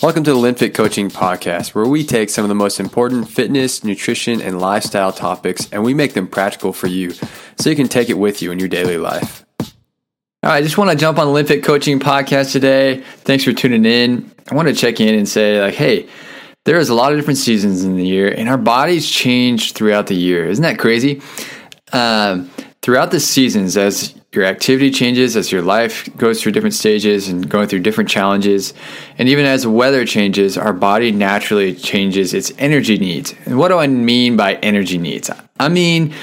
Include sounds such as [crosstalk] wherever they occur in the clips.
Welcome to the LinFit Coaching Podcast, where we take some of the most important fitness, nutrition, and lifestyle topics and we make them practical for you so you can take it with you in your daily life. All right, I just want to jump on the LinFit Coaching Podcast today. Thanks for tuning in. I want to check in and say, like, hey, there is a lot of different seasons in the year, and our bodies change throughout the year. Isn't that crazy? Um, throughout the seasons, as your activity changes, as your life goes through different stages and going through different challenges, and even as weather changes, our body naturally changes its energy needs. And what do I mean by energy needs? I mean,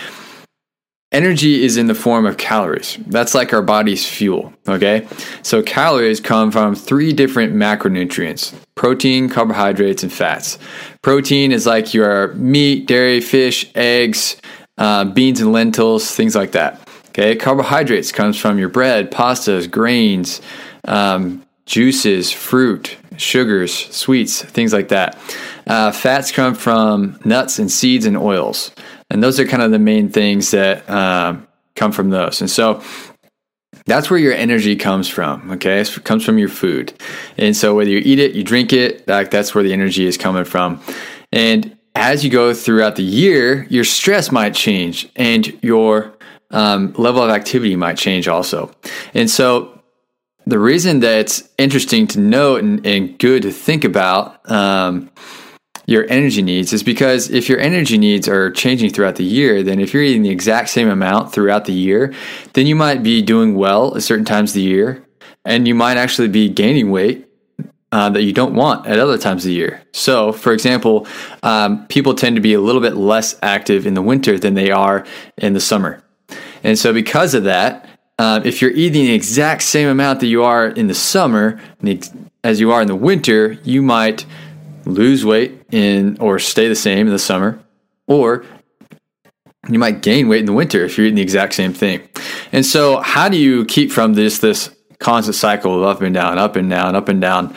energy is in the form of calories. That's like our body's fuel, okay? So calories come from three different macronutrients protein, carbohydrates, and fats. Protein is like your meat, dairy, fish, eggs, uh, beans and lentils, things like that. Okay, carbohydrates comes from your bread, pastas, grains, um, juices, fruit, sugars, sweets, things like that. Uh, fats come from nuts and seeds and oils, and those are kind of the main things that uh, come from those. And so that's where your energy comes from. Okay, it comes from your food, and so whether you eat it, you drink it, like that's where the energy is coming from. And as you go throughout the year, your stress might change, and your um, level of activity might change also. And so the reason that's interesting to note and, and good to think about um, your energy needs is because if your energy needs are changing throughout the year, then if you're eating the exact same amount throughout the year, then you might be doing well at certain times of the year, and you might actually be gaining weight uh, that you don't want at other times of the year. So, for example, um, people tend to be a little bit less active in the winter than they are in the summer. And so, because of that, um, if you're eating the exact same amount that you are in the summer as you are in the winter, you might lose weight in or stay the same in the summer, or you might gain weight in the winter if you're eating the exact same thing. And so, how do you keep from this this constant cycle of up and down, up and down, up and down?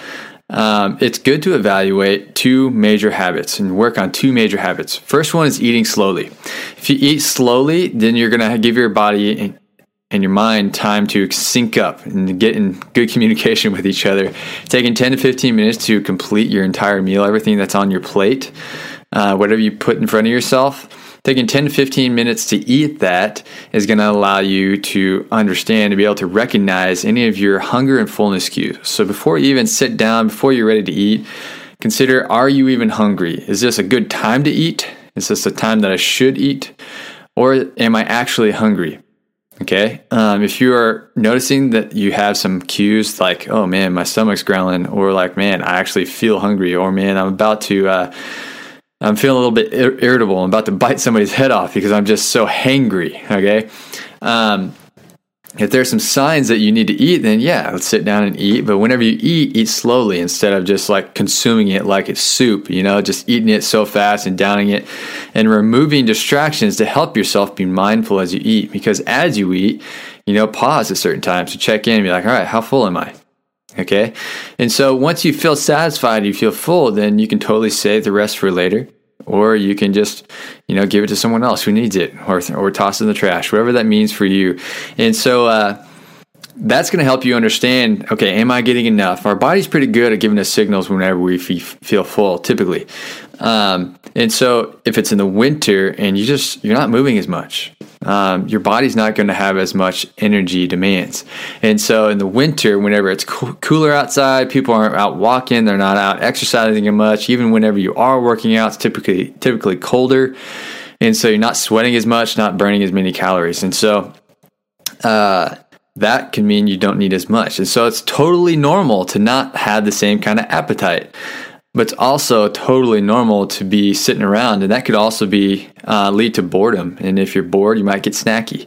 Um, it's good to evaluate two major habits and work on two major habits. First one is eating slowly. If you eat slowly, then you're going to give your body and your mind time to sync up and get in good [laughs] communication with each other. Taking 10 to 15 minutes to complete your entire meal, everything that's on your plate, uh, whatever you put in front of yourself taking 10 to 15 minutes to eat that is going to allow you to understand to be able to recognize any of your hunger and fullness cues. So before you even sit down, before you're ready to eat, consider are you even hungry? Is this a good time to eat? Is this a time that I should eat? Or am I actually hungry? Okay. Um, if you are noticing that you have some cues like, oh man, my stomach's growling, or like, man, I actually feel hungry, or man, I'm about to, uh, I'm feeling a little bit ir- irritable. I'm about to bite somebody's head off because I'm just so hangry. Okay. Um, if there's some signs that you need to eat, then yeah, let's sit down and eat. But whenever you eat, eat slowly instead of just like consuming it like it's soup, you know, just eating it so fast and downing it and removing distractions to help yourself be mindful as you eat. Because as you eat, you know, pause at certain times to check in and be like, all right, how full am I? Okay. And so once you feel satisfied, you feel full, then you can totally save the rest for later. Or you can just, you know, give it to someone else who needs it or, or toss it in the trash, whatever that means for you. And so, uh, that's going to help you understand okay am i getting enough our body's pretty good at giving us signals whenever we feel full typically um, and so if it's in the winter and you just you're not moving as much um, your body's not going to have as much energy demands. And so in the winter, whenever it's co- cooler outside, people aren't out walking, they're not out exercising as much. Even whenever you are working out, it's typically typically colder, and so you're not sweating as much, not burning as many calories. And so uh, that can mean you don't need as much. And so it's totally normal to not have the same kind of appetite but it's also totally normal to be sitting around and that could also be uh, lead to boredom and if you're bored you might get snacky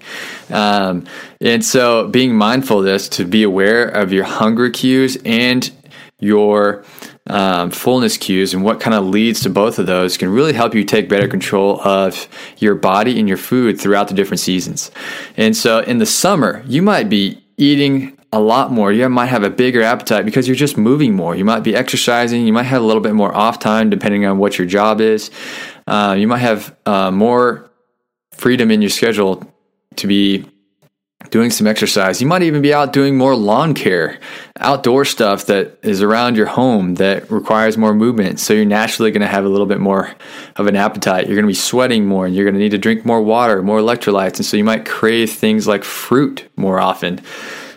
um, and so being mindful of this to be aware of your hunger cues and your um, fullness cues and what kind of leads to both of those can really help you take better control of your body and your food throughout the different seasons and so in the summer you might be eating a lot more. You might have a bigger appetite because you're just moving more. You might be exercising. You might have a little bit more off time depending on what your job is. Uh, you might have uh, more freedom in your schedule to be doing some exercise. You might even be out doing more lawn care, outdoor stuff that is around your home that requires more movement. So you're naturally going to have a little bit more of an appetite. You're going to be sweating more and you're going to need to drink more water, more electrolytes. And so you might crave things like fruit more often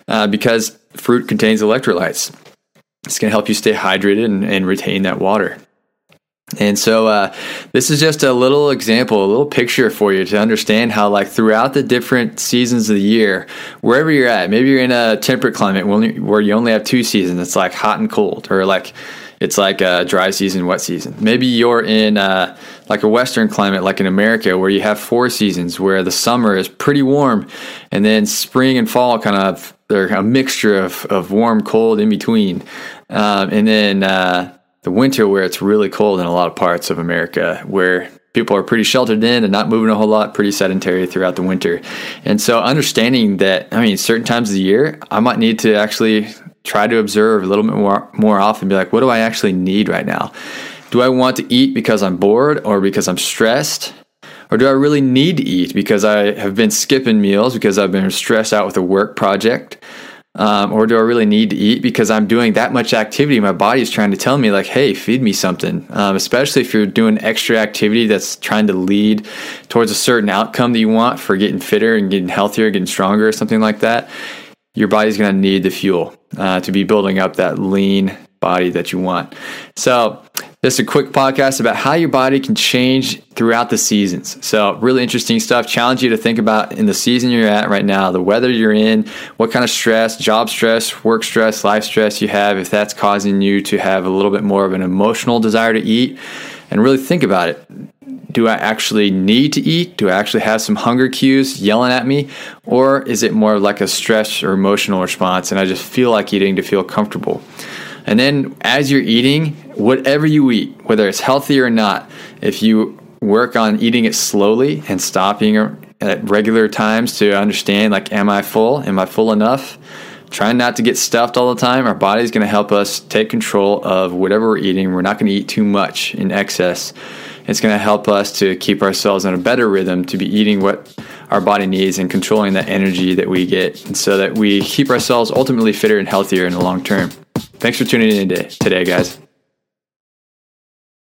uh, because fruit contains electrolytes. It's going to help you stay hydrated and, and retain that water. And so, uh, this is just a little example, a little picture for you to understand how, like, throughout the different seasons of the year, wherever you're at, maybe you're in a temperate climate where you only have two seasons. It's like hot and cold, or like it's like a dry season, wet season. Maybe you're in uh, like a Western climate, like in America, where you have four seasons, where the summer is pretty warm, and then spring and fall kind of they're a mixture of, of warm, cold in between, um, and then. Uh, the winter where it's really cold in a lot of parts of America where people are pretty sheltered in and not moving a whole lot, pretty sedentary throughout the winter. And so understanding that, I mean, certain times of the year, I might need to actually try to observe a little bit more, more often, be like, what do I actually need right now? Do I want to eat because I'm bored or because I'm stressed? Or do I really need to eat because I have been skipping meals because I've been stressed out with a work project? Um, or do I really need to eat because I'm doing that much activity? My body is trying to tell me, like, hey, feed me something. Um, especially if you're doing extra activity that's trying to lead towards a certain outcome that you want for getting fitter and getting healthier, getting stronger, or something like that. Your body's going to need the fuel uh, to be building up that lean body that you want. So, is a quick podcast about how your body can change throughout the seasons. So, really interesting stuff. Challenge you to think about in the season you're at right now, the weather you're in, what kind of stress, job stress, work stress, life stress you have, if that's causing you to have a little bit more of an emotional desire to eat, and really think about it. Do I actually need to eat? Do I actually have some hunger cues yelling at me? Or is it more like a stress or emotional response and I just feel like eating to feel comfortable? And then as you're eating, whatever you eat, whether it's healthy or not, if you work on eating it slowly and stopping at regular times to understand like am I full? Am I full enough? Trying not to get stuffed all the time. Our body's going to help us take control of whatever we're eating. We're not going to eat too much in excess. It's going to help us to keep ourselves in a better rhythm to be eating what our body needs and controlling that energy that we get, so that we keep ourselves ultimately fitter and healthier in the long term. Thanks for tuning in today, guys.